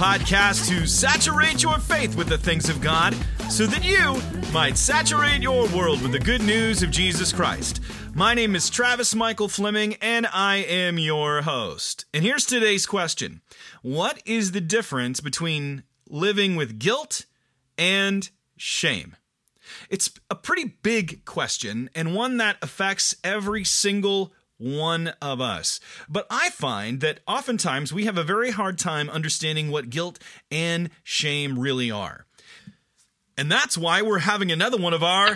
podcast to saturate your faith with the things of God so that you might saturate your world with the good news of Jesus Christ. My name is Travis Michael Fleming, and I am your host. And here's today's question What is the difference between living with guilt and shame? It's a pretty big question, and one that affects every single one of us. But I find that oftentimes we have a very hard time understanding what guilt and shame really are. And that's why we're having another one of our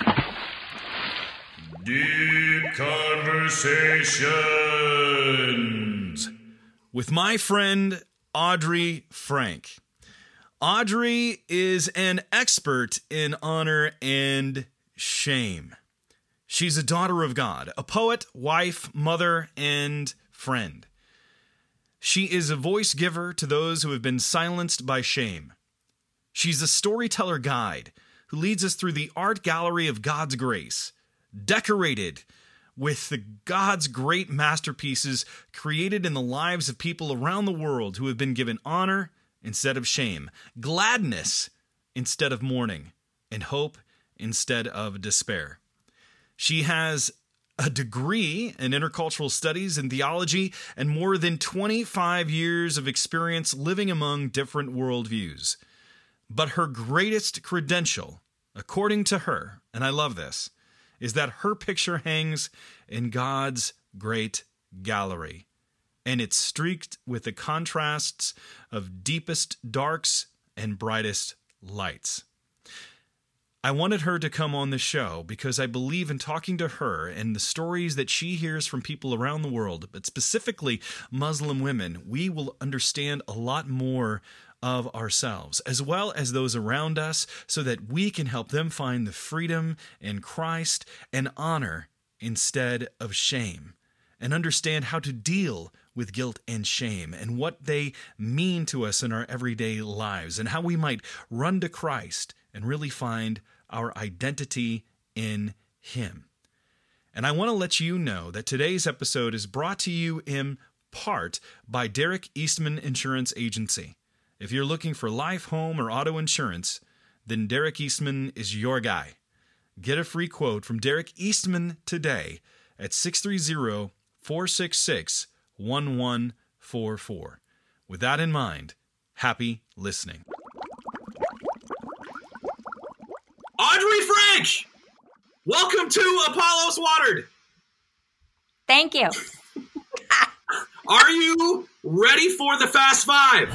Deep Conversations with my friend Audrey Frank. Audrey is an expert in honor and shame. She's a daughter of God, a poet, wife, mother, and friend. She is a voice giver to those who have been silenced by shame. She's a storyteller guide who leads us through the art gallery of God's grace, decorated with the God's great masterpieces created in the lives of people around the world who have been given honor instead of shame, gladness instead of mourning, and hope instead of despair. She has a degree in intercultural studies and theology and more than 25 years of experience living among different worldviews. But her greatest credential, according to her, and I love this, is that her picture hangs in God's great gallery and it's streaked with the contrasts of deepest darks and brightest lights. I wanted her to come on the show because I believe in talking to her and the stories that she hears from people around the world, but specifically Muslim women, we will understand a lot more of ourselves, as well as those around us, so that we can help them find the freedom in Christ and honor instead of shame, and understand how to deal with guilt and shame and what they mean to us in our everyday lives and how we might run to Christ and really find our identity in Him. And I want to let you know that today's episode is brought to you in part by Derek Eastman Insurance Agency. If you're looking for life, home, or auto insurance, then Derek Eastman is your guy. Get a free quote from Derek Eastman today at 630 466 1144. With that in mind, happy listening. Audrey Frank! Welcome to Apollos Watered! Thank you. Are you ready for the Fast Five?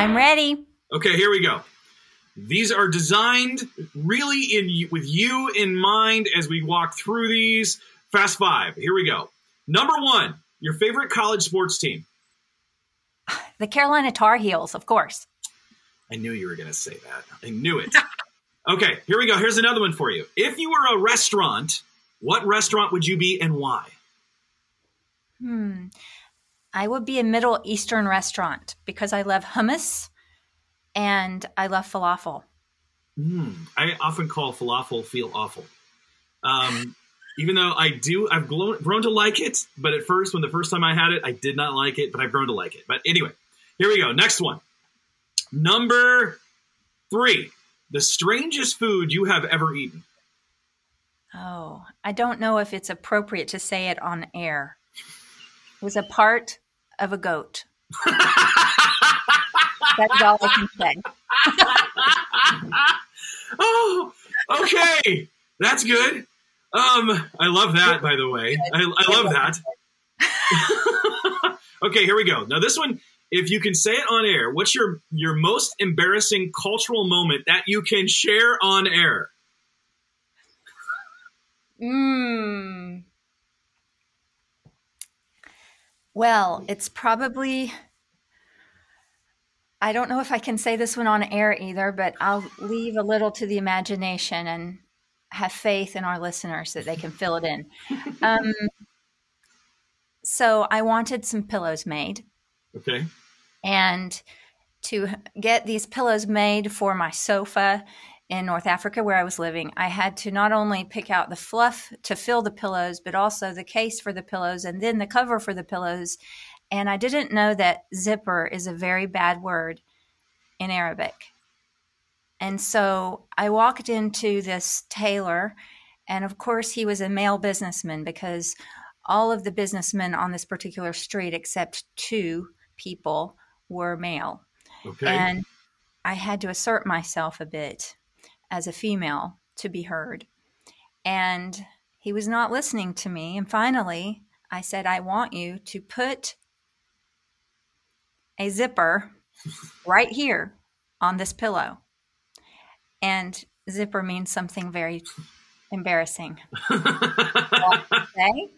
I'm ready. Okay, here we go. These are designed really in with you in mind as we walk through these. Fast Five. Here we go. Number one, your favorite college sports team. The Carolina Tar Heels, of course. I knew you were going to say that. I knew it. okay, here we go. Here's another one for you. If you were a restaurant, what restaurant would you be and why? Hmm. I would be a Middle Eastern restaurant because I love hummus and I love falafel. Mm, I often call falafel feel awful. Um, even though I do, I've grown to like it. But at first, when the first time I had it, I did not like it, but I've grown to like it. But anyway, here we go. Next one. Number three, the strangest food you have ever eaten. Oh, I don't know if it's appropriate to say it on air. It was a part of a goat. That's all I can say. oh, okay. That's good. Um, I love that, by the way. I, I love that. okay, here we go. Now, this one, if you can say it on air, what's your your most embarrassing cultural moment that you can share on air? Hmm. Well, it's probably. I don't know if I can say this one on air either, but I'll leave a little to the imagination and have faith in our listeners that they can fill it in. Um, so I wanted some pillows made. Okay. And to get these pillows made for my sofa in North Africa where I was living, I had to not only pick out the fluff to fill the pillows, but also the case for the pillows and then the cover for the pillows And I didn't know that zipper is a very bad word in Arabic. And so I walked into this tailor, and of course, he was a male businessman because all of the businessmen on this particular street, except two people, were male. Okay. And I had to assert myself a bit as a female to be heard. And he was not listening to me. And finally, I said, I want you to put a zipper right here on this pillow. And zipper means something very embarrassing. okay?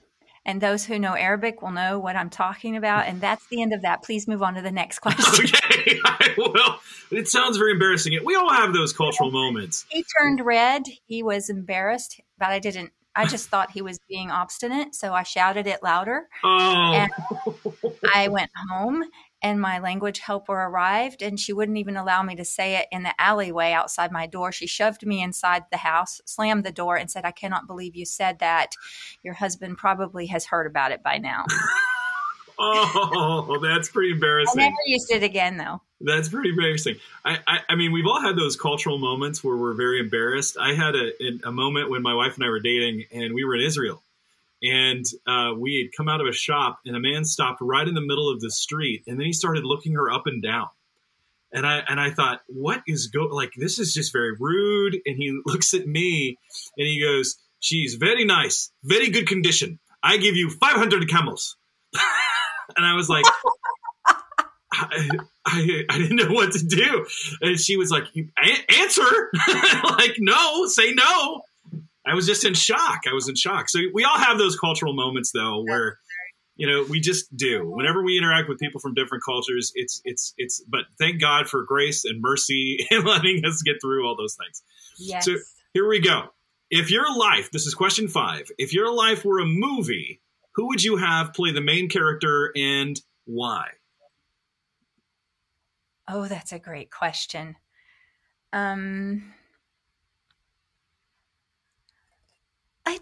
And those who know Arabic will know what I'm talking about. And that's the end of that. Please move on to the next question. okay, I will. It sounds very embarrassing. We all have those cultural moments. He turned red. He was embarrassed, but I didn't. I just thought he was being obstinate, so I shouted it louder. Oh. And I went home and my language helper arrived and she wouldn't even allow me to say it in the alleyway outside my door. She shoved me inside the house, slammed the door, and said, I cannot believe you said that. Your husband probably has heard about it by now. oh, that's pretty embarrassing. I never used it again though. That's pretty embarrassing. I, I, I mean, we've all had those cultural moments where we're very embarrassed. I had a, a moment when my wife and I were dating, and we were in Israel, and uh, we had come out of a shop, and a man stopped right in the middle of the street, and then he started looking her up and down. And I and I thought, what is go like? This is just very rude. And he looks at me, and he goes, "She's very nice, very good condition. I give you five hundred camels." and I was like. I, I, I didn't know what to do. And she was like, answer. like, no, say no. I was just in shock. I was in shock. So we all have those cultural moments though, where, you know, we just do whenever we interact with people from different cultures. It's, it's, it's, but thank God for grace and mercy and letting us get through all those things. Yes. So here we go. If your life, this is question five, if your life were a movie, who would you have play the main character and why? oh, that's a great question. Um,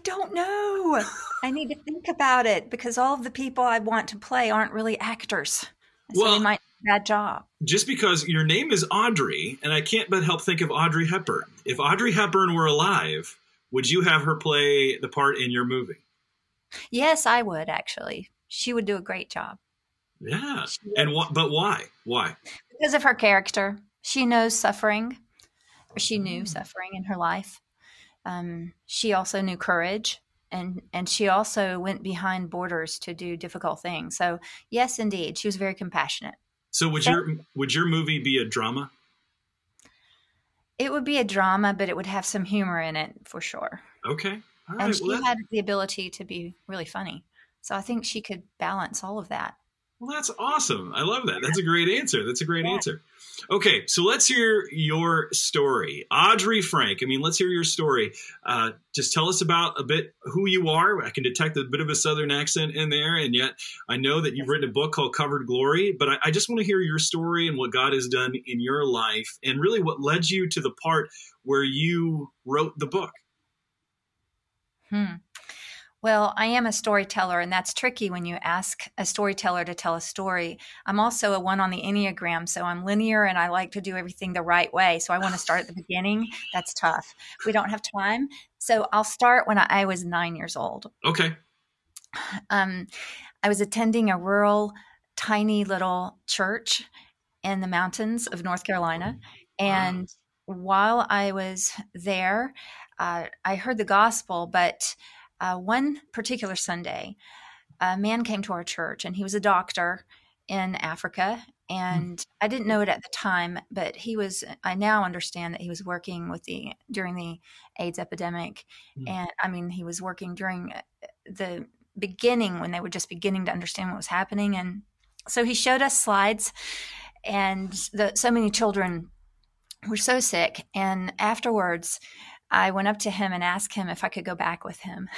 don't know. I need to think about it because all of the people I want to play aren't really actors. So Well- might bad job. just because your name is Audrey, and I can't but help think of Audrey Hepburn. If Audrey Hepburn were alive, would you have her play the part in your movie? Yes, I would actually. She would do a great job Yeah, and wh- but why? Why? because of her character. She knows suffering, or she Mm. knew suffering in her life. Um, she also knew courage, and and she also went behind borders to do difficult things. So yes, indeed, she was very compassionate. So would your would your movie be a drama? It would be a drama, but it would have some humor in it for sure. Okay, all and right. she Well, had the ability to be really funny. So I think she could balance all of that. Well, that's awesome. I love that. That's a great answer. That's a great Yeah. answer. Okay, so let's hear your story, Audrey Frank. I mean, let's hear your story. Uh, just tell us about a bit who you are. I can detect a bit of a Southern accent in there, and yet I know that you've written a book called Covered Glory. But I, I just want to hear your story and what God has done in your life, and really what led you to the part where you wrote the book. Hmm. Well, I am a storyteller, and that's tricky when you ask a storyteller to tell a story. I'm also a one on the Enneagram, so I'm linear and I like to do everything the right way. So I want to start at the beginning. That's tough. We don't have time. So I'll start when I, was nine years old. Okay. Um, I was attending a rural, tiny little church in the mountains of North Carolina. And while I was there, uh, I heard the gospel, but uh, one particular Sunday, a man came to our church and he was a doctor in Africa. And I didn't know it at the time, but he was, I now understand that he was working with the, during the AIDS epidemic. Hmm. And I mean, he was working during the beginning when they were just beginning to understand what was happening. And so he showed us slides, and the, so many children were so sick. And afterwards, I went up to him and asked him if I could go back with him.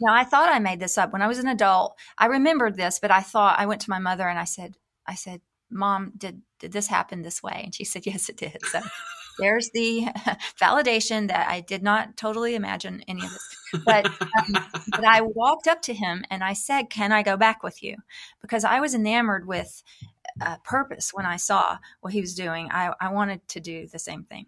now, I thought I made this up. When I was an adult, I remembered this, but I thought I went to my mother and I said, I said, Mom, did, did this happen this way? And she said, Yes, it did. So there's the validation that I did not totally imagine any of this. But, um, but I walked up to him and I said, Can I go back with you? Because I was enamored with uh, purpose when I saw what he was doing. I, I wanted to do the same thing.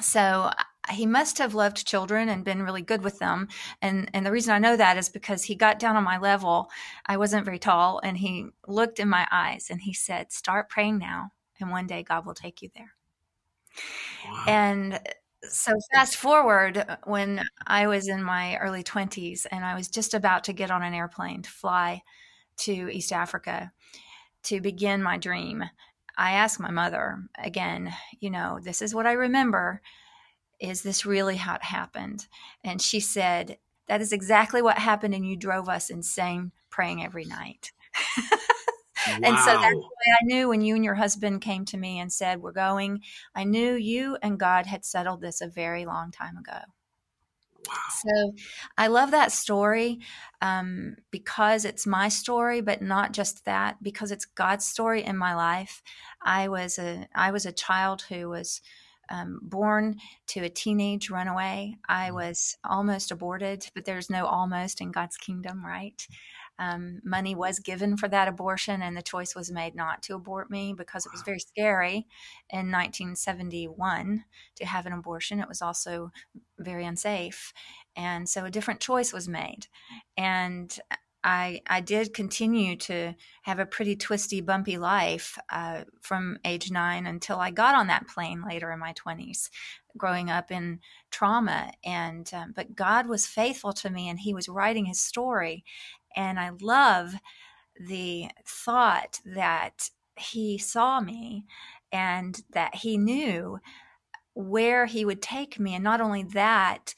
So uh, he must have loved children and been really good with them. And and the reason I know that is because he got down on my level. I wasn't very tall, and he looked in my eyes and he said, "Start praying now, and one day God will take you there." Wow. And uh, so fast forward uh, when I was in my early 20s and I was just about to get on an airplane to fly to East Africa to begin my dream. I asked my mother again, you know, this is what I remember. Is this really how it happened? And she said, That is exactly what happened, and you drove us insane praying every night. Wow. and so that's why I knew when you and your husband came to me and said, We're going, I knew you and God had settled this a very long time ago. Wow. So I love that story um, because it's my story, but not just that, because it's God's story in my life. I was a I was a child who was um, born to a teenage runaway. I mm. was almost aborted, but there's no almost in God's kingdom, right? Um, money was given for that abortion, and the choice was made not to abort me because it was very scary in 1971 to have an abortion. It was also very unsafe. And so a different choice was made. And I, I did continue to have a pretty twisty, bumpy life uh, from age nine until I got on that plane later in my 20s, growing up in trauma. And um, but God was faithful to me, and He was writing His story. And I love the thought that He saw me and that He knew where He would take me. And not only that,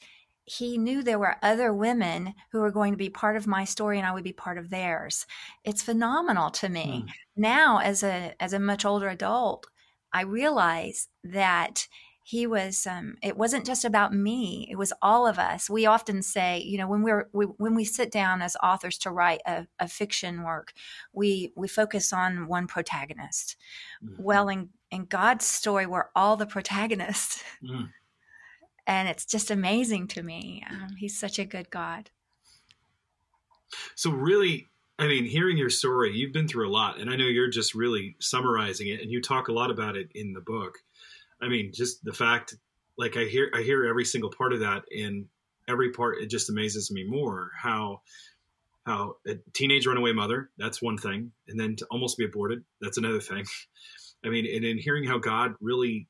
he knew there were other women who were going to be part of my story and I would be part of theirs. It's phenomenal to me. Mm. Now as a as a much older adult, I realize that he was um, it wasn't just about me it was all of us we often say you know when we're we, when we sit down as authors to write a, a fiction work we we focus on one protagonist mm-hmm. well in in god's story we're all the protagonists mm and it's just amazing to me. Um, he's such a good God. So really, I mean, hearing your story, you've been through a lot, and I know you're just really summarizing it, and you talk a lot about it in the book. I mean, just the fact, like I hear, I hear every single part of that, and every part it just amazes me more how how a teenage runaway mother that's one thing and then to almost be aborted that's another thing. I mean and in hearing how god really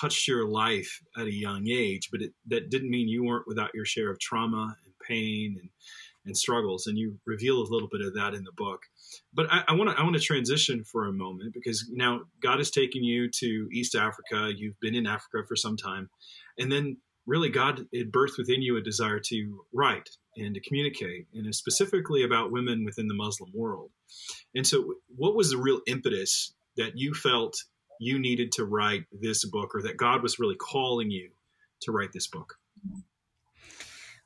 touched your life at a young age, but it, that didn't mean you weren't without your share of trauma and pain and, and struggles. And you reveal a little bit of that in the book. But I want to I want to transition for a moment because now God has taken you to East Africa. You've been in Africa for some time, and then really God had birthed within you a desire to write and to communicate, and specifically about women within the Muslim world. And so, what was the real impetus that you felt you needed to write this book or that God was really calling you to write this book?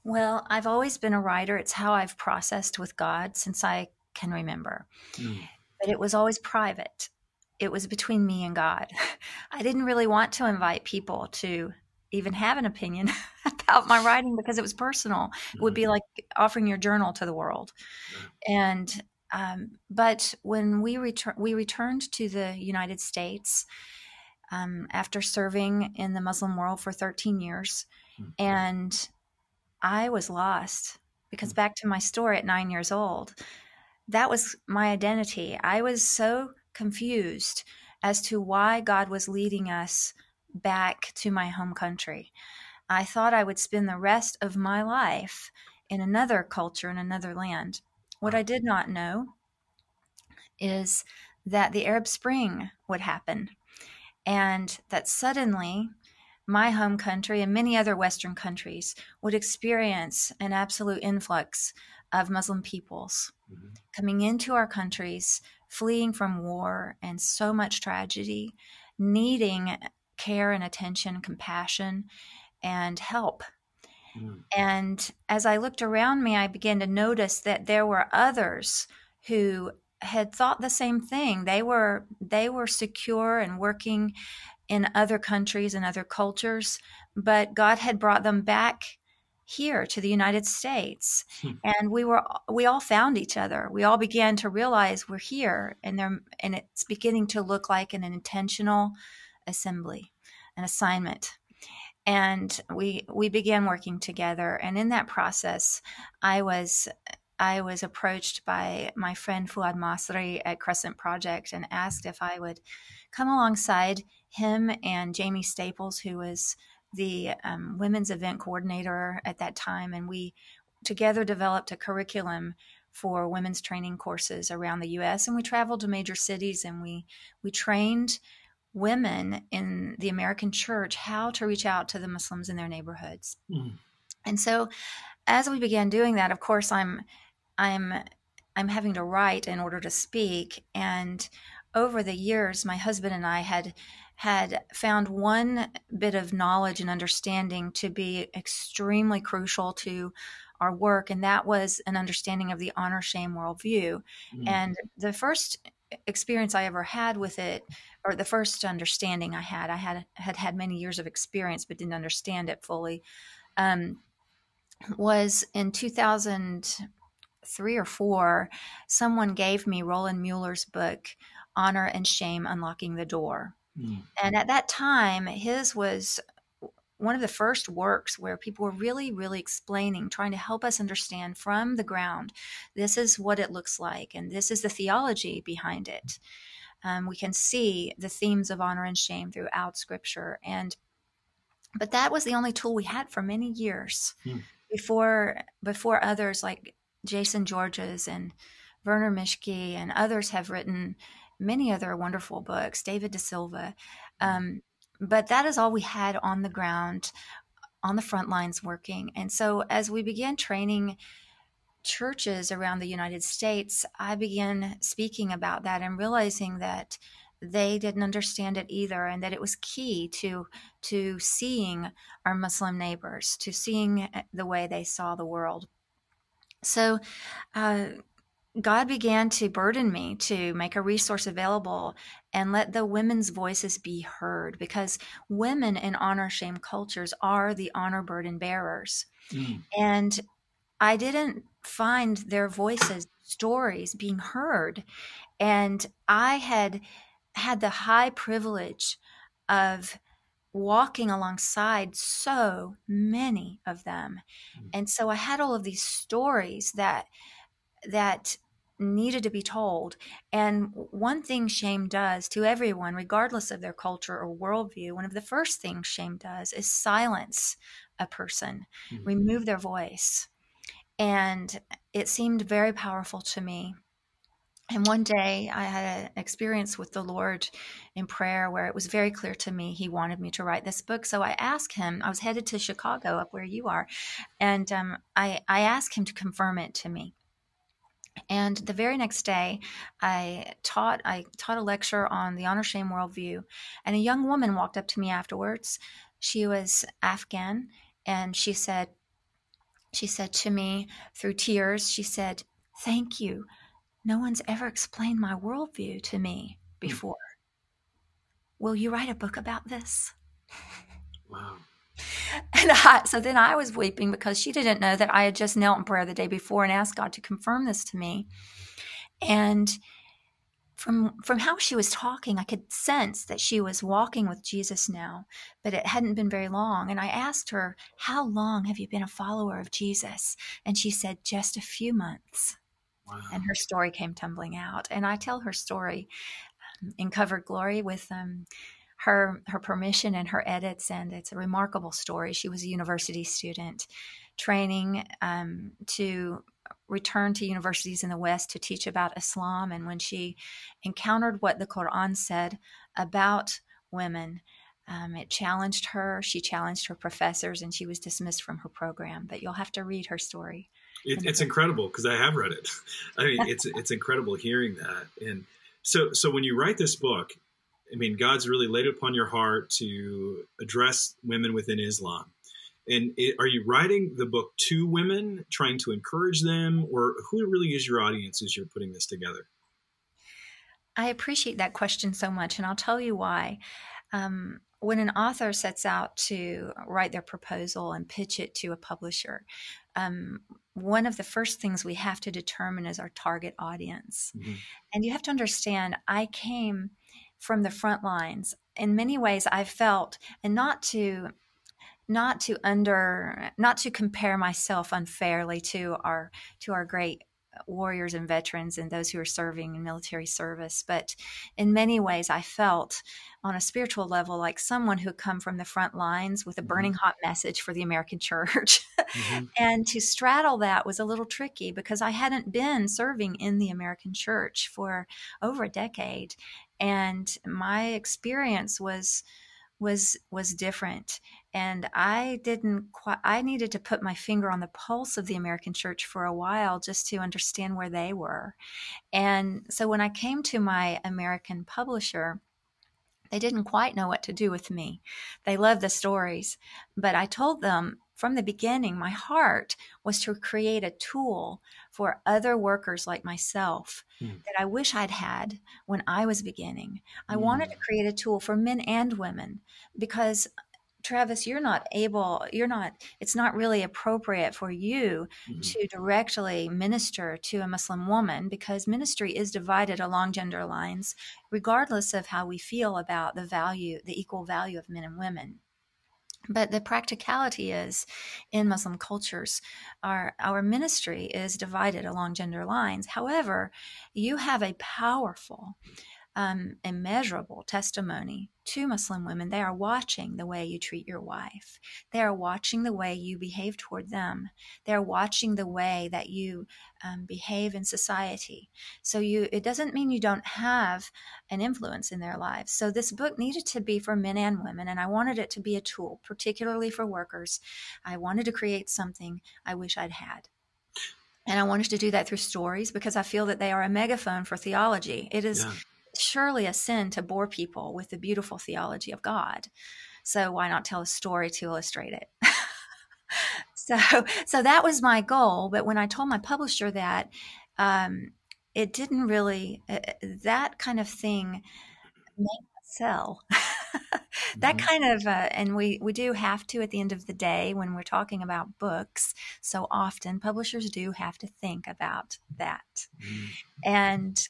Well, I've always been a writer. It's how I've processed with God since I can remember. Mm. But it was always private. It was between me and God. I didn't really want to invite people to even have an opinion about my writing because it was personal. It would be mm-hmm. like offering your journal to the world. And um, but when we return, we returned to the United States um, after serving in the Muslim world for 13 years, mm-hmm. and I was lost because mm. back to my story at nine years old, that was my identity. I was so confused as to why God was leading us back to my home country. I thought I would spend the rest of my life in another culture, in another land. What I did not know is that the Arab Spring would happen and that suddenly my home country and many other Western countries would experience an absolute influx of Muslim peoples mm-hmm. coming into our countries, fleeing from war and so much tragedy, needing care and attention, compassion, and help. Mm. And as I looked around me, I began to notice that there were others who had thought the same thing. They were they were secure and working in other countries and other cultures, but God had brought them back here to the United States. Hmm. And we were we all found each other. We all began to realize we're here and there and it's beginning to look like an intentional assembly, an assignment. And we we began working together and in that process I was I was approached by my friend Fuad Masri at Crescent Project and asked if I would come alongside him and Jamie Staples, who was the um, women's event coordinator at that time. And we together developed a curriculum for women's training courses around the US. And we traveled to major cities and we, we trained women in the American church how to reach out to the Muslims in their neighborhoods. Mm. And so as we began doing that, of course, I'm I'm I'm having to write in order to speak. And over the years, my husband and I had had found one bit of knowledge and understanding to be extremely crucial to our work, and that was an understanding of the honor shame worldview. Mm. And the first experience I ever had with it, or the first understanding I had, I had had had many years of experience but didn't understand it fully. Um, was in 2000 three or four, someone gave me Roland Muller's book, Honor and Shame Unlocking the Door. Mm. And at that time, his was one of the first works where people were really, really explaining, trying to help us understand from the ground this is what it looks like, and this is the theology behind it. Um, we can see the themes of honor and shame throughout Scripture, and but that was the only tool we had for many years hmm. before before others like Jayson Georges and Werner Mischke and others have written many other wonderful books, David De Silva. Um, but that is all we had on the ground, on the front lines working. And so as we began training churches around the United States, I began speaking about that and realizing that they didn't understand it either and that it was key to to seeing our muslim neighbors to seeing the way they saw the world so, uh, God began to burden me to make a resource available and let the women's voices be heard because women in honor shame cultures are the honor burden bearers. Mm. And I didn't find their voices, stories being heard. And I had had the high privilege of walking alongside so many of them mm-hmm. and so i had all of these stories that that needed to be told and one thing shame does to everyone regardless of their culture or worldview one of the first things shame does is silence a person mm-hmm. remove their voice and it seemed very powerful to me and one day I had an experience with the Lord in prayer where it was very clear to me he wanted me to write this book. So I asked him, I was headed to Chicago, up where you are, and um, I, I asked him to confirm it to me. And the very next day, I taught I taught a lecture on the honor shame worldview, and a young woman walked up to me afterwards. She was Afghan, and she said, she said to me through tears, she said, "Thank you." No one's ever explained my worldview to me hmm. before. Will you write a book about this? Wow. And I, so then I was weeping because she didn't know that I had just knelt in prayer the day before and asked God to confirm this to me. And from from how she was talking, I could sense that she was walking with Jesus now, but it hadn't been very long. And I asked her, "How long have you been a follower of Jesus?" And she said, "Just a few months." And her story came tumbling out. And I tell her story um, in Covered Glory with um, her her permission and her edits, and it's a remarkable story. She was a university student training um, to return to universities in the West to teach about Islam. And when she encountered what the Quran said about women, um, it challenged her. She challenged her professors, and she was dismissed from her program. But you'll have to read her story. It, it's incredible because I have read it. I mean, it's it's incredible hearing that. And so so when you write this book, I mean, God's really laid it upon your heart to address women within Islam. And it, are you writing the book to women, trying to encourage them, or who really is your audience as you're putting this together? I appreciate that question so much, and I'll tell you why. Um, when an author sets out to write their proposal and pitch it to a publisher, um, one of the first things we have to determine is our target audience. Mm-hmm. And you have to understand, I came from the front lines. In many ways, I felt, and not to not to under not to compare myself unfairly to our to our great warriors and veterans and those who are serving in military service. But in many ways, I felt on a spiritual level like someone who had come from the front lines with a mm-hmm. burning hot message for the American church. mm-hmm. And to straddle that was a little tricky because I hadn't been serving in the American church for over a decade. And my experience was was was different. And i didn't quite i needed to put my finger on the pulse of the american church for a while just to understand where they were. And so when i came to my american publisher they didn't quite know what to do with me. They loved the stories but i told them from the beginning, my heart was to create a tool for other workers like myself mm. that I wish I'd had when I was beginning. I mm. wanted to create a tool for men and women because Travis, you're not able, you're not, it's not really appropriate for you mm-hmm. to directly minister to a Muslim woman because ministry is divided along gender lines, regardless of how we feel about the value, the equal value of men and women. But the practicality is in Muslim cultures, our, our ministry is divided along gender lines. However, you have a powerful um, immeasurable testimony to Muslim women. They are watching the way you treat your wife. They are watching the way you behave toward them. They are watching the way that you um, behave in society. So you, it doesn't mean you don't have an influence in their lives. So this book needed to be for men and women, and I wanted it to be a tool, particularly for workers. I wanted to create something I wish I'd had. And I wanted to do that through stories because I feel that they are a megaphone for theology. It is. Yeah surely a sin to bore people with the beautiful theology of God. So why not tell a story to illustrate it? so so that was my goal. But when I told my publisher that, um, it didn't really uh, that kind of thing may sell. that mm-hmm. kind of uh, and we we do have to at the end of the day when we're talking about books so often publishers do have to think about that mm-hmm. and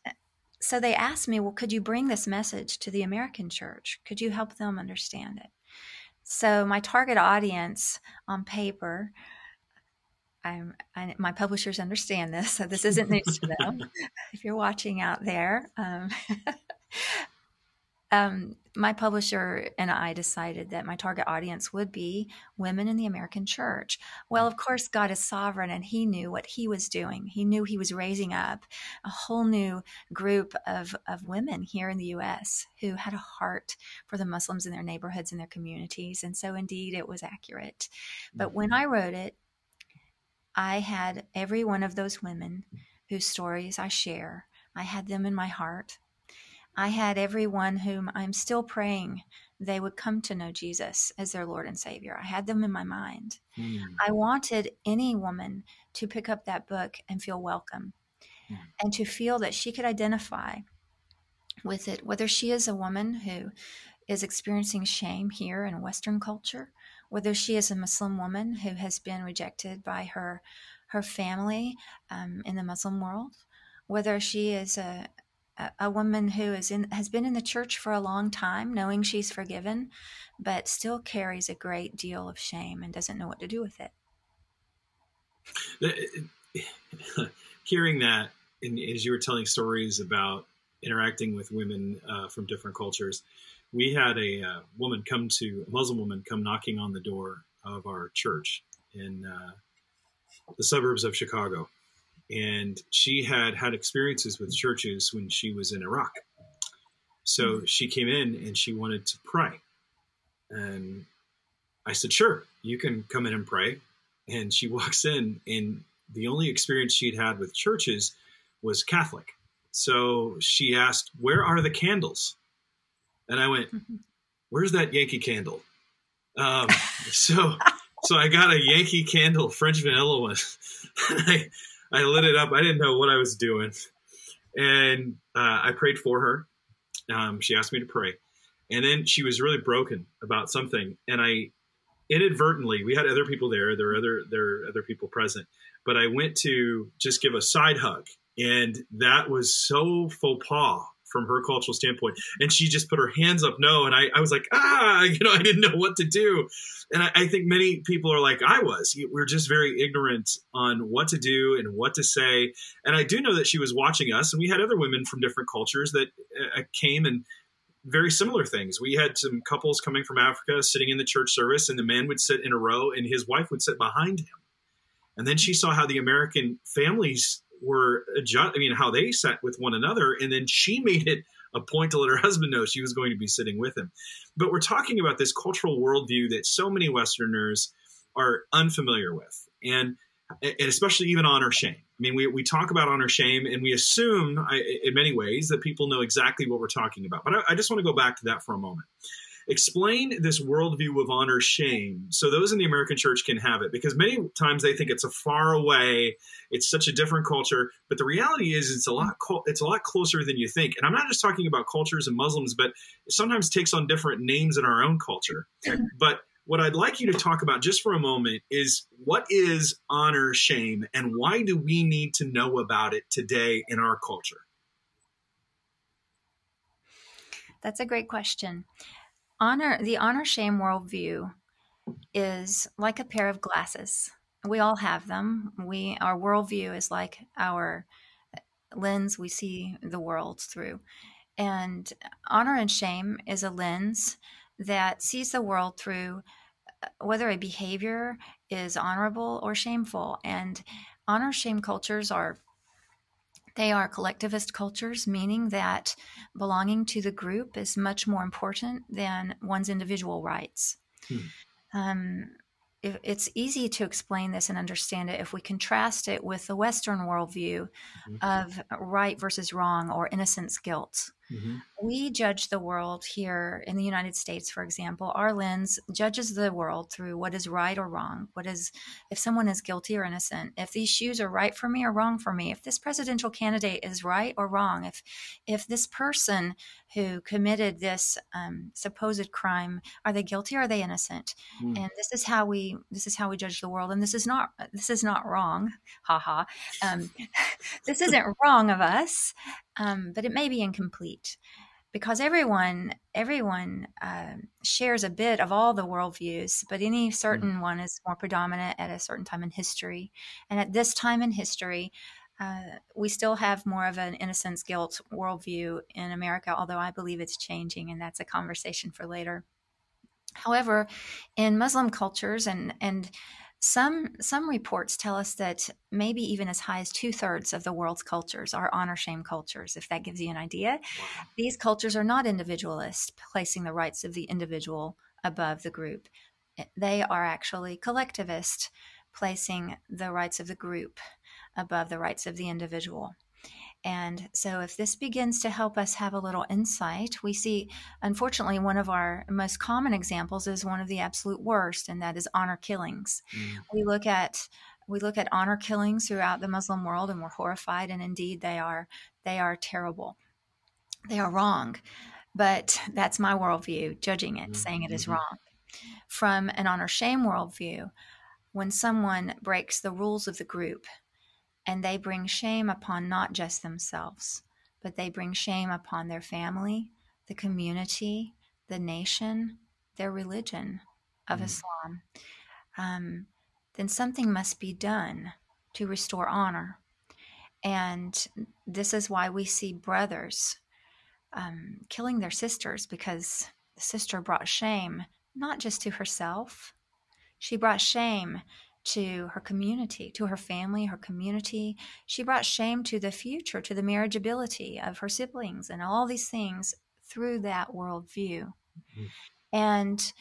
so they asked me, well, could you bring this message to the American church? Could you help them understand it? So my target audience on paper, I'm, I, my publishers understand this, so this isn't news to them. if you're watching out there, um, um, my publisher and I decided that my target audience would be women in the American church. Well, of course, God is sovereign and He knew what He was doing. He knew He was raising up a whole new group of, of women here in the U.S. who had a heart for the Muslims in their neighborhoods and their communities. And so, indeed, it was accurate. But when I wrote it, I had every one of those women whose stories I share, I had them in my heart. I had everyone whom I'm still praying they would come to know Jesus as their Lord and Savior. I had them in my mind. Mm. I wanted any woman to pick up that book and feel welcome mm. and to feel that she could identify with it, whether she is a woman who is experiencing shame here in Western culture, whether she is a Muslim woman who has been rejected by her her family um, in the Muslim world, whether she is a, a woman who is in has been in the church for a long time knowing she's forgiven but still carries a great deal of shame and doesn't know what to do with it. Hearing that and as you were telling stories about interacting with women uh, from different cultures we had a uh, woman come to a muslim woman come knocking on the door of our church in uh, the suburbs of chicago and she had had experiences with churches when she was in Iraq. So hmm. she came in and she wanted to pray. And I said, Sure, you can come in and pray. And she walks in, and the only experience she'd had with churches was Catholic. So she asked, Where are the candles? And I went, Where's that Yankee candle? Um, so, so I got a Yankee candle, French vanilla one. I, lit it up. I didn't know what I was doing. and uh, I prayed for her. Um, she asked me to pray, and then she was really broken about something, and I inadvertently we had other people there. There were other there were other people present, but I went to just give a side hug, and that was so faux pas from her cultural standpoint. And she just put her hands up no. And I, I was like, ah, you know, I didn't know what to do. And I, I, think many people are like I was. We're just very ignorant on what to do and what to say. And I do know that she was watching us, and we had other women from different cultures that uh, came and very similar things. We had some couples coming from Africa sitting in the church service, and the man would sit in a row, and his wife would sit behind him. And then she saw how the American families were adjust. I mean, how they sat with one another, and then she made it a point to let her husband know she was going to be sitting with him. But we're talking about this cultural worldview that so many Westerners are unfamiliar with, and and especially even honor shame. I mean, we, we talk about honor shame and we assume, I, in many ways, that people know exactly what we're talking about. But I, I just want to go back to that for a moment. Explain this worldview of honor shame so those in the American church can have it because many times they think it's a far away, it's such a different culture. But the reality is, it's a lot it's a lot closer than you think. And I'm not just talking about cultures and Muslims, but it sometimes takes on different names in our own culture. But what I'd like you to talk about just for a moment is what is honor shame and why do we need to know about it today in our culture? That's a great question. Honor the honor shame worldview is like a pair of glasses. We all have them. We our worldview is like our lens we see the world through. And honor and shame is a lens that sees the world through uh, whether a behavior is honorable or shameful. And honor shame cultures are they are collectivist cultures, meaning that belonging to the group is much more important than one's individual rights. Hmm. Um, it's easy to explain this and understand it if we contrast it with the Western worldview mm-hmm. of right versus wrong or innocence guilt. Mm-hmm. We judge the world here in the United States, for example. Our lens judges the world through what is right or wrong. What is, if someone is guilty or innocent, if these shoes are right for me or wrong for me, if this presidential candidate is right or wrong, if, if this person who committed this um, supposed crime, are they guilty or are they innocent? Mm. And this is how we, this is how we judge the world. And this is not, this is not wrong. Ha ha. Um, this isn't wrong of us um, but it may be incomplete because everyone everyone uh, shares a bit of all the worldviews, but any certain mm. one is more predominant at a certain time in history. And at this time in history, uh, we still have more of an innocence guilt worldview in America, although I believe it's changing, and that's a conversation for later. However, in Muslim cultures and and some some reports tell us that maybe even as high as two thirds of the world's cultures are honor shame cultures. If that gives you an idea, wow. these cultures are not individualist, placing the rights of the individual above the group. They are actually collectivist, placing the rights of the group above the rights of the individual. And so, if this begins to help us have a little insight, we see, unfortunately, one of our most common examples is one of the absolute worst, and that is honor killings. Mm. We look at we look at honor killings throughout the Muslim world, and we're horrified. And indeed, they are they are terrible. They are wrong, but that's my worldview, judging it, mm-hmm. saying it is mm-hmm. wrong. From an honor shame worldview, when someone breaks the rules of the group, and they bring shame upon not just themselves, but they bring shame upon their family, the community, the nation, their religion of mm. Islam. Um, then something must be done to restore honor. And this is why we see brothers um, killing their sisters because the sister brought shame not just to herself, she brought shame to her community, to her family, her community. She brought shame to the future, to the marriageability of her siblings, and all these things through that worldview. Mm-hmm. And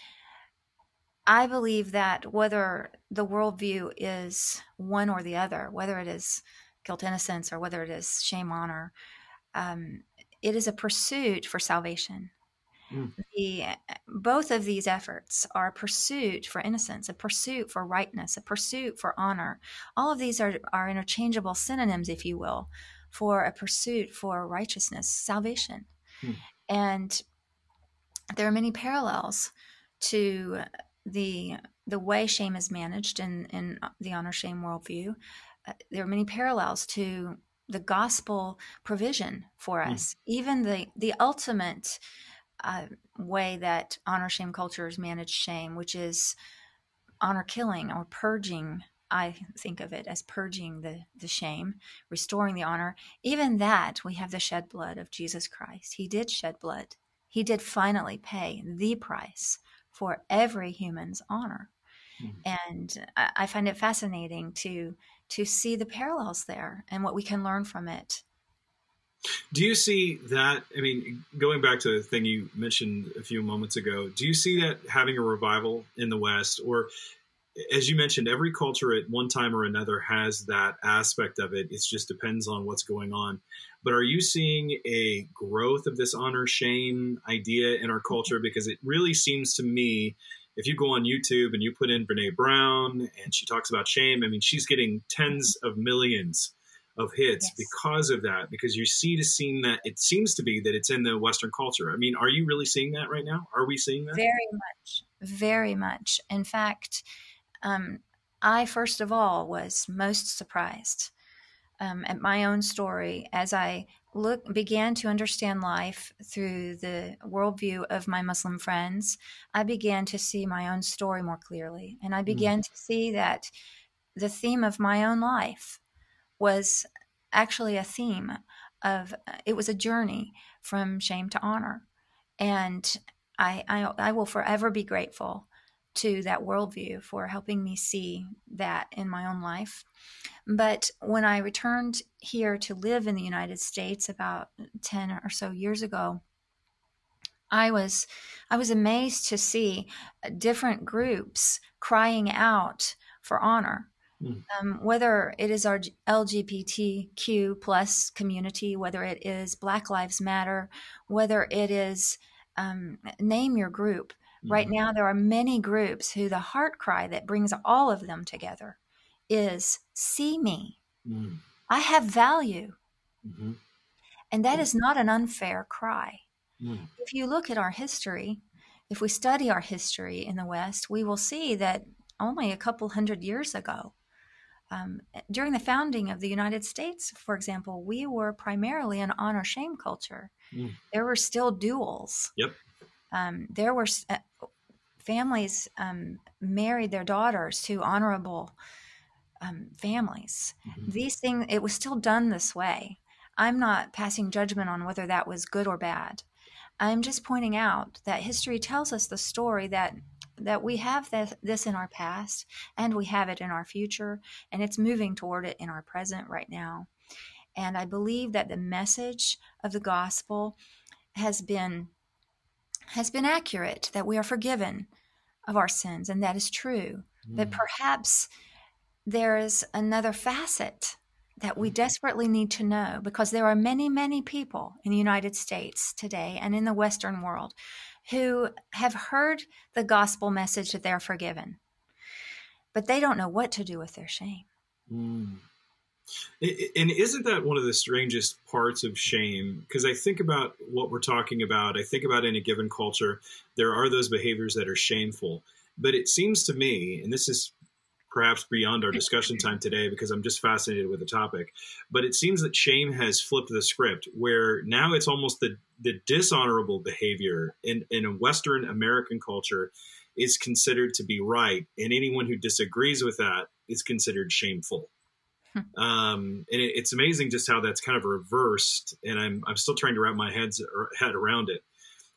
I believe that whether the worldview is one or the other, whether it is guilt innocence or whether it is shame honor, um, it is a pursuit for salvation. Mm. The, both of these efforts are a pursuit for innocence, a pursuit for rightness, a pursuit for honor. All of these are, are interchangeable synonyms, if you will, for a pursuit for righteousness, salvation. Hmm. And there are many parallels to the the way shame is managed in, in the honor shame worldview. Uh, there are many parallels to the gospel provision for Hmm. us. Even the the ultimate uh, way that honor shame cultures manage shame, which is honor killing or purging. I think of it as purging the, the shame, restoring the honor. Even that, we have the shed blood of Jesus Christ. He did shed blood. He did finally pay the price for every human's honor. Mhm. And I, I find it fascinating to to see the parallels there and what we can learn from it. Do you see that? I mean, going back to the thing you mentioned a few moments ago, do you see that having a revival in the West, or as you mentioned, every culture at one time or another has that aspect of it. It just depends on what's going on. But are you seeing a growth of this honor shame idea in our culture? Because it really seems to me, if you go on YouTube and you put in Brene Brown and she talks about shame, I mean, she's getting tens of millions of hits Yes. because of that. Because you see to seem that it seems to be that it's in the Western culture. I mean, are you really seeing that right now? Are we seeing that? Very much, very much. In fact, um, I first of all was most surprised um, at my own story as I look began to understand life through the worldview of my Muslim friends. I began to see my own story more clearly, and I began to see that the theme of my own life was actually a theme of uh, it was a journey from shame to honor, and I, I I will forever be grateful to that worldview for helping me see that in my own life. But when I returned here to live in the United States about 10 or so years ago, I was I was amazed to see uh, different groups crying out for honor. Mm. Um, whether it is our LGBTQ plus community, whether it is Black Lives Matter, whether it is um, name your group, Right Mhm. now, there are many groups who the heart cry that brings all of them together is see me. Mm. I have value. Mhm. And that is not an unfair cry. Mm. If you look at our history, if we study our history in the West, we will see that only a couple hundred years ago, um, during the founding of the United States, for example, we were primarily an honor shame culture. Mm. There were still duels. Yep. Um, there were uh, families um, married their daughters to honorable um, families. Mhm. These things, it was still done this way. I'm not passing judgment on whether that was good or bad. I'm just pointing out that history tells us the story that that we have this, this in our past and we have it in our future and it's moving toward it in our present right now. And I believe that the message of the gospel has been has been accurate that we are forgiven of our sins and that is true. But Mm. perhaps there is another facet that we desperately need to know because there are many, many people in the United States today and in the Western world who have heard the gospel message that they're forgiven, but they don't know what to do with their shame. Mm. And isn't that one of the strangest parts of shame? Because I think about what we're talking about. I think about in a given culture, there are those behaviors that are shameful. But it seems to me, and this is perhaps beyond our discussion time today because I'm just fascinated with the topic, but it seems that shame has flipped the script where now it's almost the, the dishonorable behavior in, in a Western American culture is considered to be right. And anyone who disagrees with that is considered shameful um, and it, it's amazing just how that's kind of reversed. And I'm I'm still trying to wrap my head's or head around it.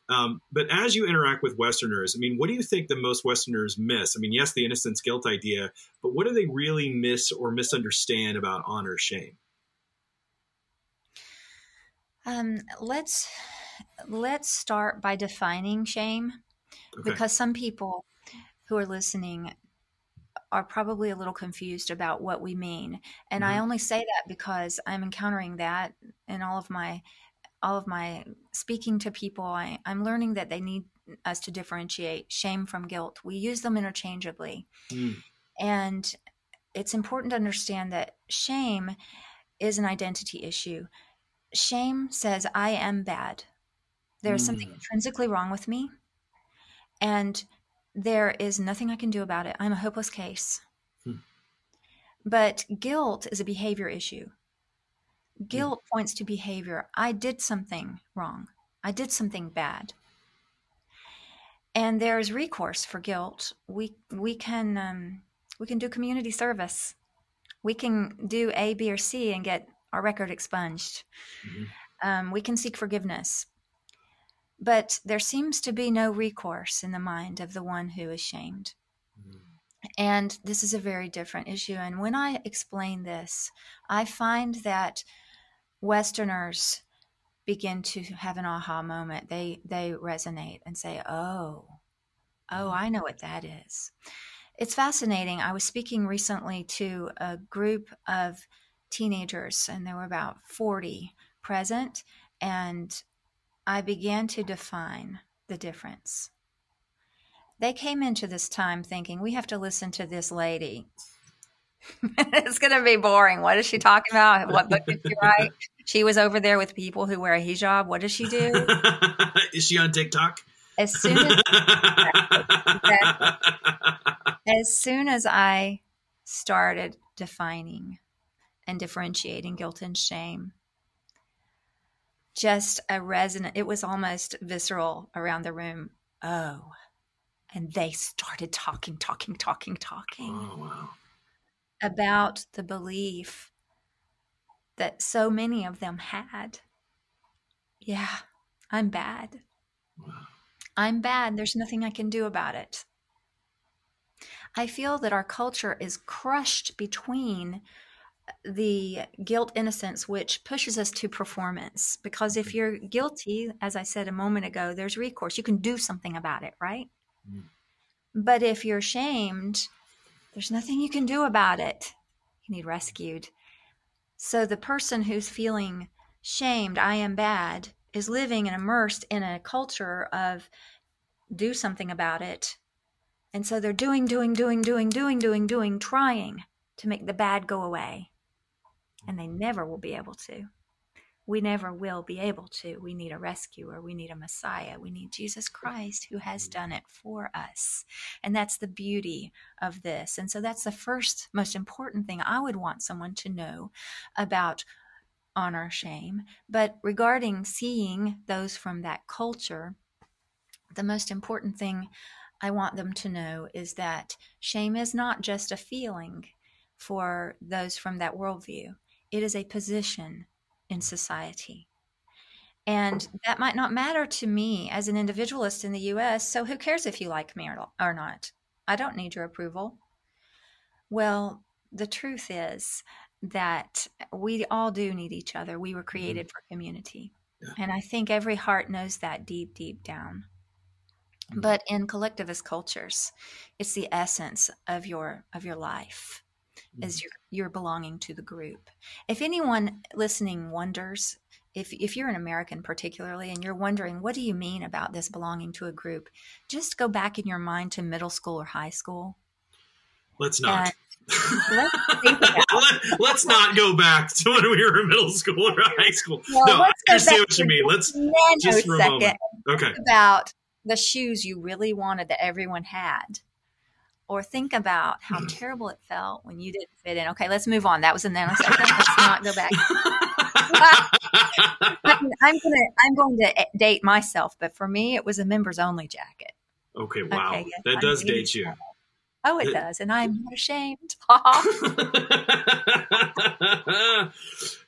Um, but as you interact with Westerners, I mean, what do you think the most Westerners miss? I mean, yes, the innocence guilt idea, but what do they really miss or misunderstand about honor shame? Um, let's let's start by defining shame Okay. because some people who are listening are probably a little confused about what we mean and i Mhm. only say that because i'm encountering that in all of my all of my speaking to people I, i'm learning that they need us to differentiate shame from guilt we use them interchangeably Mm. and it's important to understand that shame is an identity issue. Shame says, I am bad. There is something Mm. intrinsically wrong with me, and there is nothing I can do about it. I'm a hopeless case. Hmm. But guilt is a behavior issue. Guilt points to behavior. I did something wrong. I did something bad. And there's recourse for guilt. We we can um, we can do community service. We can do A, B, or C and get our record expunged. Mhm. Um, we can seek forgiveness. But there seems to be no recourse in the mind of the one who is shamed. And this is a very different issue. And when I explain this, I find that Westerners begin to have an aha moment. They they resonate and say, "Oh, oh, mm-hmm. I know what that is." It's fascinating. I was speaking recently to a group of teenagers, and there were about forty present, and I began to define the difference. They came into this time thinking, we have to listen to this lady. it's going to be boring. What is she talking about? What book did she write? She was over there with people who wear a hijab. What does she do? Is she on TikTok? As soon as, as soon as I started defining and differentiating guilt and shame, just a resonant, it was almost visceral around the room. Oh, and they started talking, talking, talking, talking oh wow. About the belief that so many of them had. Yeah, I'm bad. Wow. I'm bad. There's nothing I can do about it. I feel that our culture is crushed between the guilt innocence, which pushes us to performance. Because if you're guilty, as I said a moment ago, there's recourse. You can do something about it, right? Mm. But if you're shamed, there's nothing you can do about it. You need rescued. So the person who's feeling shamed, I am bad, is living and immersed in a culture of do something about it. And so they're doing, doing, doing, doing, doing, doing, doing, trying to make the bad go away. And they never will be able to. We never will be able to. We need a rescuer. We need a Messiah. We need Jesus Christ who has mm. done it for us. And that's the beauty of this. And so that's the first most important thing I would want someone to know about honor shame. But regarding seeing those from that culture, the most important thing I want them to know is that shame is not just a feeling for those from that worldview, it is a position in society. And that might not matter to me as an individualist in the US, so who cares if you like me or not? I don't need your approval. Well, the truth is that we all do need each other. We were mm-hmm. created for community. Yeah. And I think every heart knows that deep, deep down. But in collectivist cultures, it's the essence of your of your life is mm. your you're belonging to the group. If anyone listening wonders, if if you're an American particularly and you're wondering what do you mean about this belonging to a group, just go back in your mind to middle school or high school. Let's not. let's Let, us not go back to when we were in middle school or high school. Well, no, I understand what you mean. Let's just for a moment. okay. about the shoes you really wanted that everyone had. Or think about how hmm. terrible it felt when you didn't fit in. Okay, let's move on. That was a nanosecond. Let's not go back. I'm, I'm gonna I'm going to eh, date myself, but for me, it was a members only jacket. okay, wow. Okay, yes, that does date you. Oh, it does, and I'm not ashamed.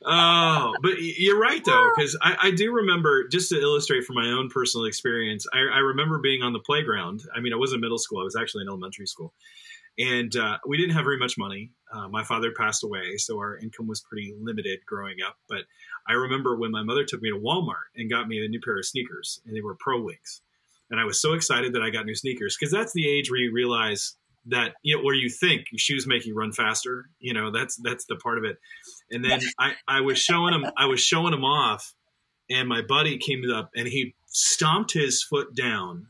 oh, but you're right though, because I, I do remember just to illustrate from my own personal experience. I, I remember being on the playground. I mean, I wasn't middle school; I was actually in elementary school, and uh, we didn't have very much money. Uh, my father passed away, so our income was pretty limited growing up. But I remember when my mother took me to Walmart and got me a new pair of sneakers, and they were Pro Wings, and I was so excited that I got new sneakers because that's the age where you realize that you know where you think your shoes make you run faster you know that's that's the part of it and then i i was showing him i was showing him off and my buddy came up and he stomped his foot down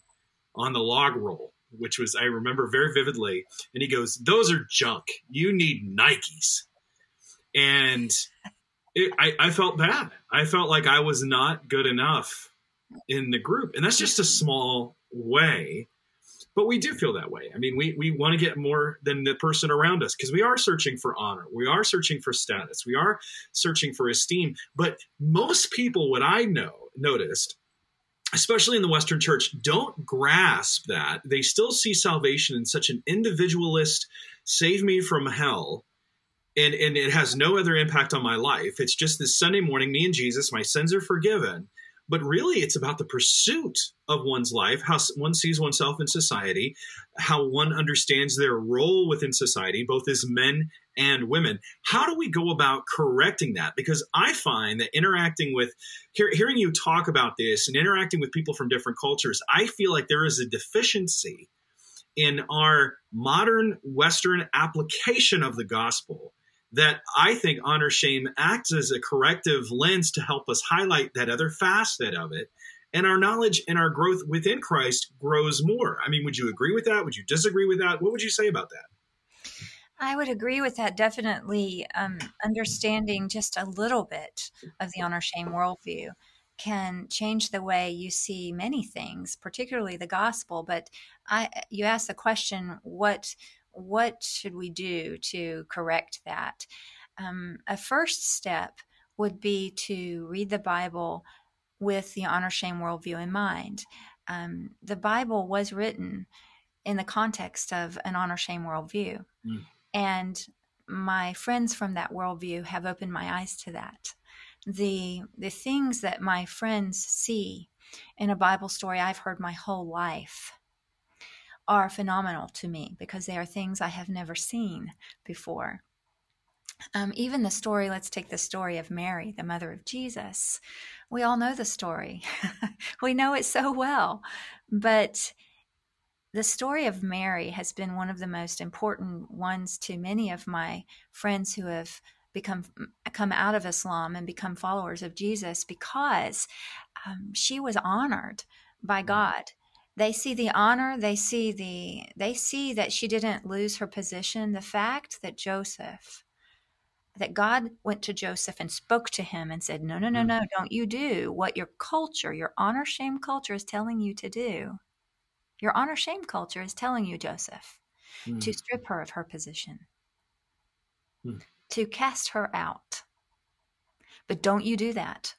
on the log roll which was i remember very vividly and he goes those are junk you need nikes and it, I, I felt bad. I felt like I was not good enough in the group. And that's just a small way. But we do feel that way. I mean, we, we want to get more than the person around us because we are searching for honor. We are searching for status. We are searching for esteem. But most people, what I know, noticed, especially in the Western church, don't grasp that. They still see salvation in such an individualist, save me from hell and and it has no other impact on my life. It's just this Sunday morning, me and Jesus, my sins are forgiven. But really, it's about the pursuit of one's life, how one sees oneself in society, how one understands their role within society, both as men and women. How do we go about correcting that? Because I find that interacting with, hear, hearing you talk about this and interacting with people from different cultures, I feel like there is a deficiency in our modern Western application of the gospel that I think honor shame acts as a corrective lens to help us highlight that other facet of it. And our knowledge and our growth within Christ grows more. I mean, would you agree with that? Would you disagree with that? What would you say about that? I would agree with that. Definitely, um, understanding just a little bit of the honor shame worldview can change the way you see many things, particularly the gospel. But I, you asked the question, what what should we do to correct that? Um, a first step would be to read the Bible with the honor shame worldview in mind. Um, the Bible was written in the context of an honor shame worldview. Mm. And my friends from that worldview have opened my eyes to that. The, the things that my friends see in a Bible story I've heard my whole life are phenomenal to me because they are things I have never seen before. Um, even the story, let's take the story of Mary, the mother of Jesus. We all know the story, we know it so well. But the story of Mary has been one of the most important ones to many of my friends who have become come out of Islam and become followers of Jesus because um, she was honored by mm. God they see the honor they see the they see that she didn't lose her position the fact that joseph that god went to joseph and spoke to him and said no no no no mm-hmm. don't you do what your culture your honor shame culture is telling you to do your honor shame culture is telling you joseph mm. to strip her of her position mm. to cast her out but don't you do that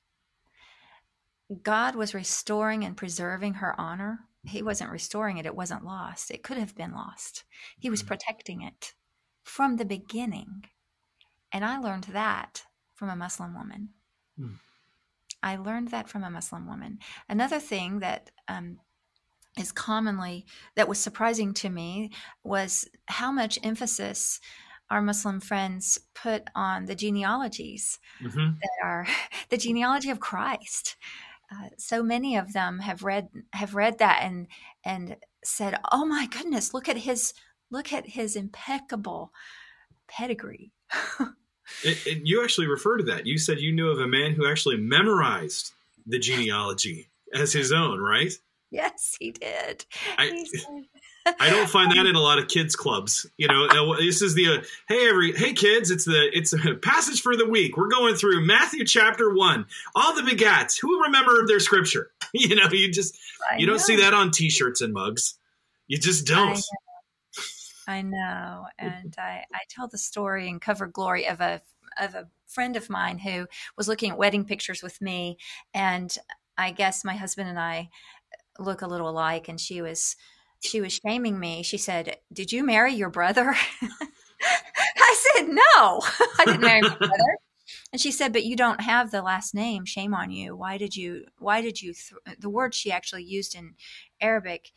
God was restoring and preserving her honor he wasn't restoring it, it wasn't lost. It could have been lost. He was mm-hmm. protecting it from the beginning. And I learned that from a Muslim woman. Mm. I learned that from a Muslim woman. Another thing that um, is commonly, that was surprising to me, was how much emphasis our Muslim friends put on the genealogies mm-hmm. that are the genealogy of Christ. Uh, so many of them have read have read that and and said, "Oh my goodness, look at his look at his impeccable pedigree." and, and you actually refer to that. You said you knew of a man who actually memorized the genealogy as his own, right? Yes, he did. I, he I don't find that in a lot of kids clubs. You know, this is the uh, hey every hey kids, it's the it's a passage for the week. We're going through Matthew chapter one. All the begats who remember their scripture. You know, you just I you don't see that on T-shirts and mugs. You just don't. I know, I know. and I I tell the story and Covered Glory of a of a friend of mine who was looking at wedding pictures with me, and I guess my husband and I look a little alike, and she was she was shaming me. She said, Did you marry your brother? I said, No, I didn't marry my brother. And she said, "But you don't have the last name. Shame on you. Why did you? Why did you? Th-? The word she actually used in Arabic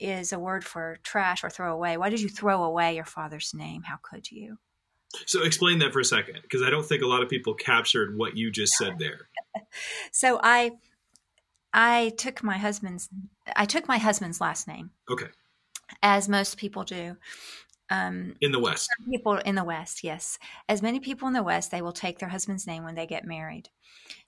is a word for trash or throw away. Why did you throw away your father's name? How could you?" So explain that for a second, because I don't think a lot of people captured what you just said there. so I I took my husband's I took my husband's last name. Okay. As most people do. Um, in the West. People in the West, yes. As many people in the West, they will take their husband's name when they get married.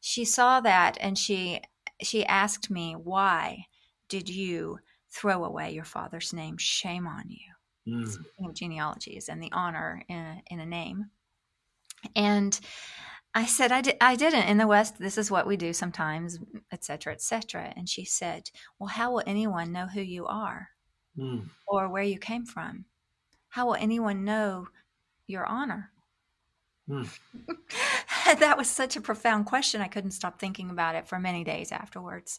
She saw that and she she asked me, "Why did you throw away your father's name? Shame on you." Mm. genealogies and the honor in a, in a name. And I said, I, di- I didn't. In the West, this is what we do sometimes, et cetera, et cetera. And she said, Well, how will anyone know who you are Mm. or where you came from? How will anyone know your honor? Hmm. that was such a profound question. I couldn't stop thinking about it for many days afterwards.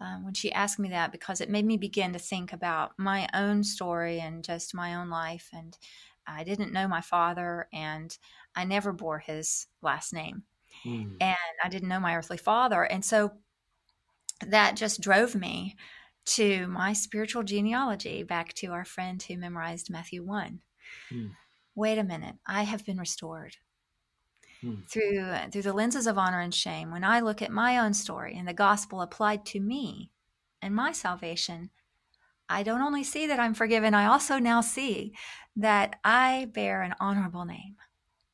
Um, when she asked me that, because it made me begin to think about my own story and just my own life. And I didn't know my father, and I never bore his last name Mm. and I didn't know my earthly father. And so that just drove me to my spiritual genealogy back to our friend who memorized Matthew 1. Hmm. Wait a minute, I have been restored. Hmm. Through through the lenses of honor and shame, when I look at my own story and the gospel applied to me and my salvation, I don't only see that I'm forgiven, I also now see that I bear an honorable name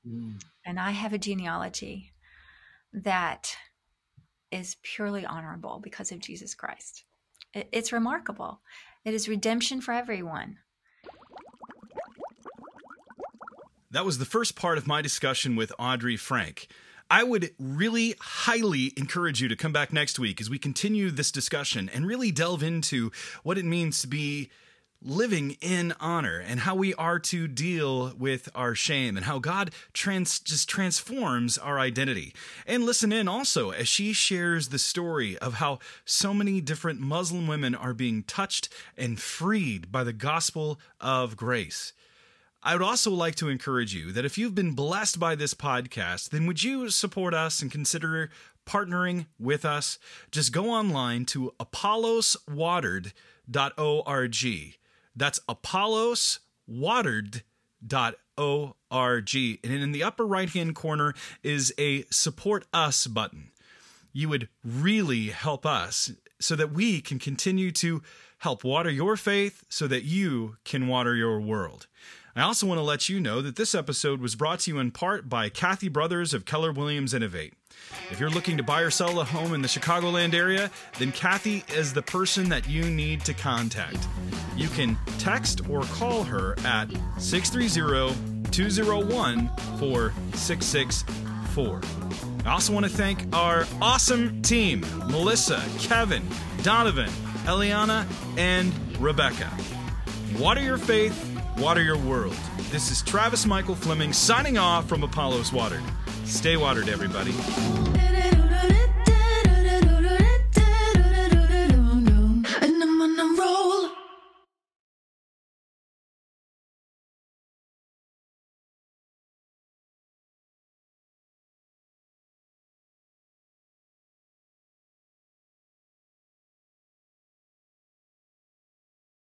Mm. and I have a genealogy that is purely honorable because of Jesus Christ. It- It's remarkable. It is redemption for everyone. That was the first part of my discussion with Audrey Frank. I would really highly encourage you to come back next week as we continue this discussion and really delve into what it means to be living in honor and how we are to deal with our shame and how God trans- just transforms our identity. And listen in also as she shares the story of how so many different Muslim women are being touched and freed by the gospel of grace. I would also like to encourage you that if you've been blessed by this podcast, then would you support us and consider partnering with us? Just go online to apolloswatered.org. That's apolloswatered.org. And in the upper right hand corner is a support us button. You would really help us so that we can continue to help water your faith so that you can water your world. I also want to let you know that this episode was brought to you in part by Kathy Brothers of Keller Williams Innovate. If you're looking to buy or sell a home in the Chicagoland area, then Kathy is the person that you need to contact. You can text or call her at 630 201 4664. I also want to thank our awesome team Melissa, Kevin, Donovan, Eliana, and Rebecca. Water your faith, water your world. This is Travis Michael Fleming signing off from Apollo's Watered. Stay watered, everybody.